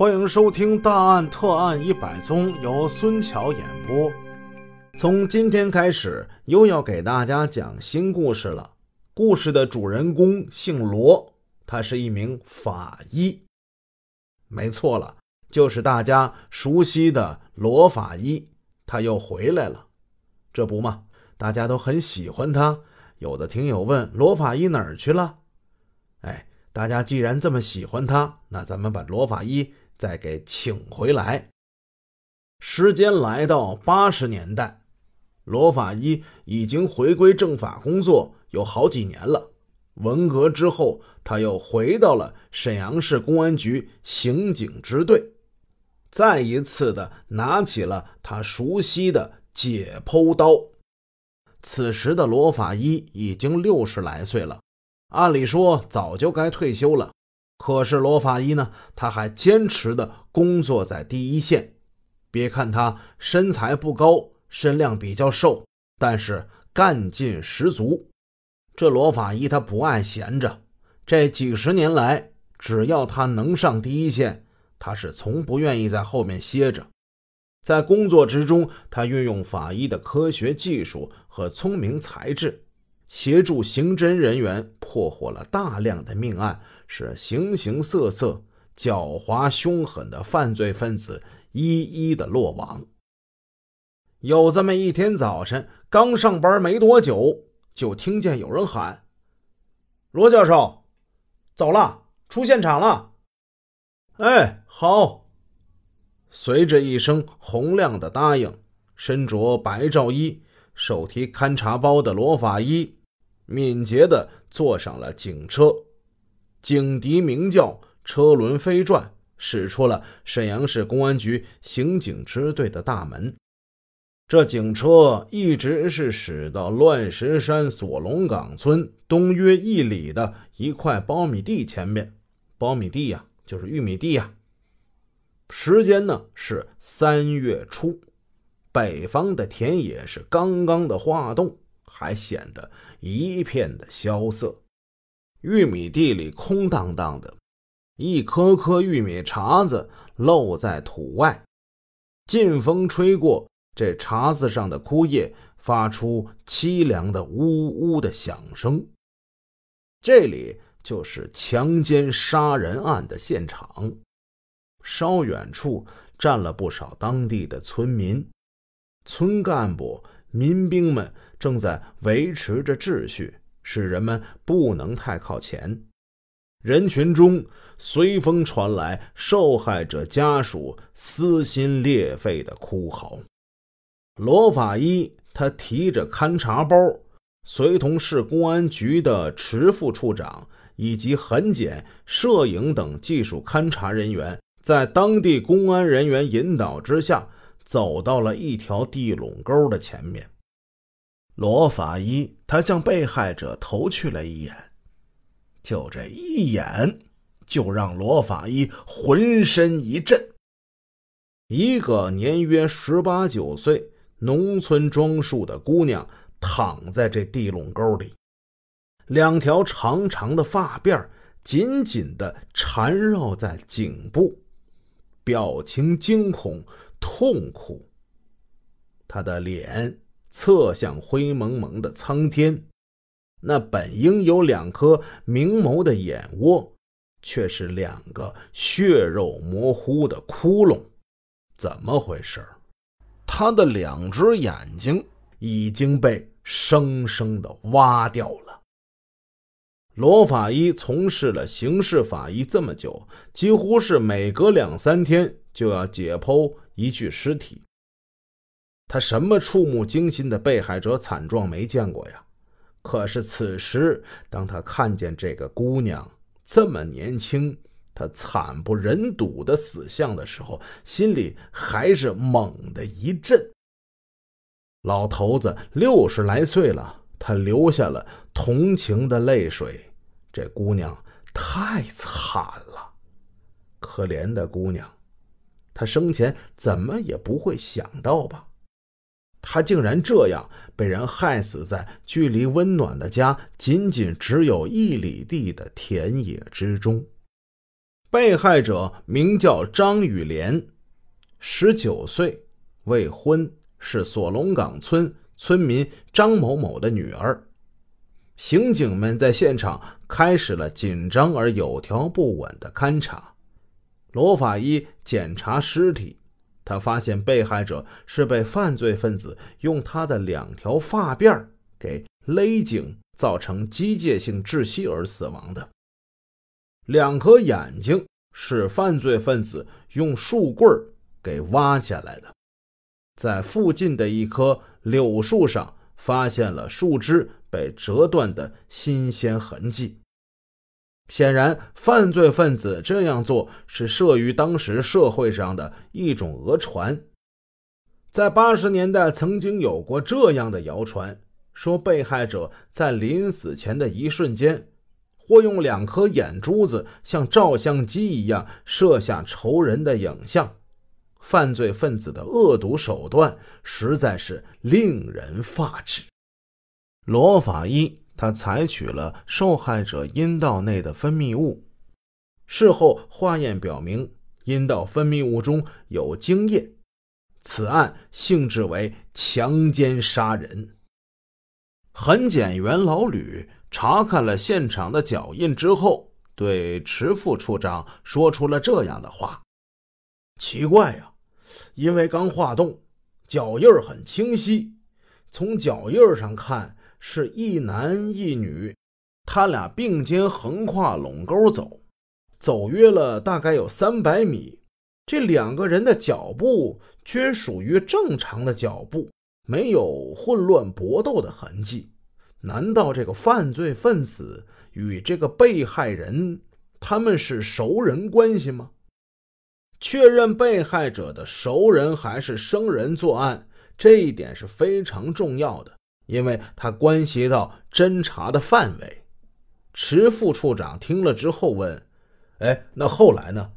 欢迎收听《大案特案一百宗》，由孙桥演播。从今天开始，又要给大家讲新故事了。故事的主人公姓罗，他是一名法医。没错了，就是大家熟悉的罗法医，他又回来了。这不嘛，大家都很喜欢他。有的听友问罗法医哪儿去了？哎，大家既然这么喜欢他，那咱们把罗法医。再给请回来。时间来到八十年代，罗法医已经回归政法工作有好几年了。文革之后，他又回到了沈阳市公安局刑警支队，再一次的拿起了他熟悉的解剖刀。此时的罗法医已经六十来岁了，按理说早就该退休了。可是罗法医呢？他还坚持的工作在第一线。别看他身材不高，身量比较瘦，但是干劲十足。这罗法医他不爱闲着。这几十年来，只要他能上第一线，他是从不愿意在后面歇着。在工作之中，他运用法医的科学技术和聪明才智。协助刑侦人员破获了大量的命案，使形形色色、狡猾凶狠的犯罪分子一一的落网。有这么一天早晨，刚上班没多久，就听见有人喊：“罗教授，走了，出现场了。”哎，好。随着一声洪亮的答应，身着白罩衣、手提勘察包的罗法医。敏捷地坐上了警车，警笛鸣叫，车轮飞转，驶出了沈阳市公安局刑警支队的大门。这警车一直是驶到乱石山锁龙岗村东约一里的一块苞米地前面。苞米地呀，就是玉米地呀。时间呢是三月初，北方的田野是刚刚的化冻。还显得一片的萧瑟，玉米地里空荡荡的，一颗颗玉米茬子露在土外，劲风吹过，这茬子上的枯叶发出凄凉的呜呜的响声。这里就是强奸杀人案的现场，稍远处站了不少当地的村民、村干部。民兵们正在维持着秩序，使人们不能太靠前。人群中随风传来受害者家属撕心裂肺的哭嚎。罗法医他提着勘察包，随同市公安局的迟副处长以及痕检、摄影等技术勘察人员，在当地公安人员引导之下。走到了一条地垄沟的前面，罗法医他向被害者投去了一眼，就这一眼，就让罗法医浑身一震。一个年约十八九岁、农村装束的姑娘躺在这地垄沟里，两条长长的发辫紧紧地缠绕在颈部，表情惊恐。痛苦。他的脸侧向灰蒙蒙的苍天，那本应有两颗明眸的眼窝，却是两个血肉模糊的窟窿。怎么回事？他的两只眼睛已经被生生的挖掉了。罗法医从事了刑事法医这么久，几乎是每隔两三天就要解剖。一具尸体，他什么触目惊心的被害者惨状没见过呀？可是此时，当他看见这个姑娘这么年轻，她惨不忍睹的死相的时候，心里还是猛的一震。老头子六十来岁了，他流下了同情的泪水。这姑娘太惨了，可怜的姑娘。他生前怎么也不会想到吧？他竟然这样被人害死在距离温暖的家仅仅只有一里地的田野之中。被害者名叫张雨莲，十九岁，未婚，是锁龙岗村村民张某某的女儿。刑警们在现场开始了紧张而有条不紊的勘查。罗法医检查尸体，他发现被害者是被犯罪分子用他的两条发辫给勒颈，造成机械性窒息而死亡的。两颗眼睛是犯罪分子用树棍给挖下来的，在附近的一棵柳树上发现了树枝被折断的新鲜痕迹。显然，犯罪分子这样做是慑于当时社会上的一种讹传。在八十年代，曾经有过这样的谣传，说被害者在临死前的一瞬间。或用两颗眼珠子像照相机一样摄下仇人的影像，犯罪分子的恶毒手段实在是令人发指。罗法医他采取了受害者阴道内的分泌物，事后化验表明阴道分泌物中有精液，此案性质为强奸杀人。痕检员老吕。查看了现场的脚印之后，对池副处长说出了这样的话：“奇怪呀，因为刚化冻，脚印很清晰。从脚印上看，是一男一女，他俩并肩横跨垄沟走，走约了大概有三百米。这两个人的脚步均属于正常的脚步，没有混乱搏斗的痕迹。”难道这个犯罪分子与这个被害人他们是熟人关系吗？确认被害者的熟人还是生人作案，这一点是非常重要的，因为它关系到侦查的范围。池副处长听了之后问：“哎，那后来呢？”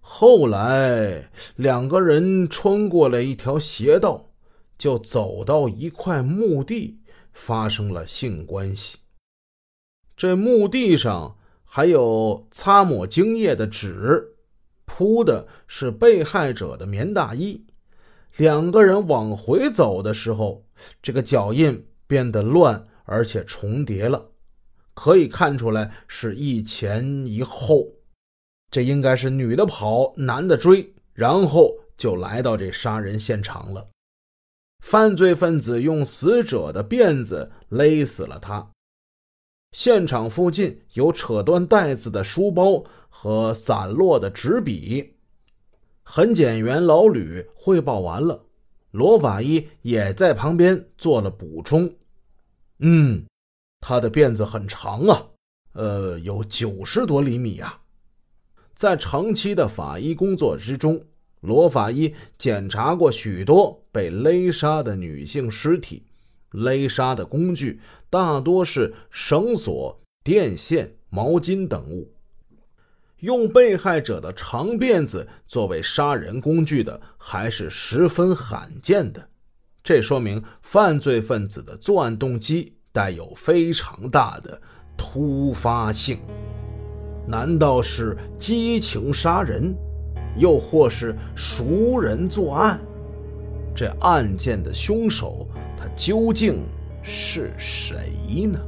后来两个人穿过了一条斜道，就走到一块墓地。发生了性关系。这墓地上还有擦抹精液的纸，铺的是被害者的棉大衣。两个人往回走的时候，这个脚印变得乱，而且重叠了，可以看出来是一前一后。这应该是女的跑，男的追，然后就来到这杀人现场了。犯罪分子用死者的辫子勒死了他。现场附近有扯断带子的书包和散落的纸笔。痕检员老吕汇报完了，罗法医也在旁边做了补充：“嗯，他的辫子很长啊，呃，有九十多厘米呀。”在长期的法医工作之中。罗法医检查过许多被勒杀的女性尸体，勒杀的工具大多是绳索、电线、毛巾等物。用被害者的长辫子作为杀人工具的还是十分罕见的，这说明犯罪分子的作案动机带有非常大的突发性。难道是激情杀人？又或是熟人作案，这案件的凶手他究竟是谁呢？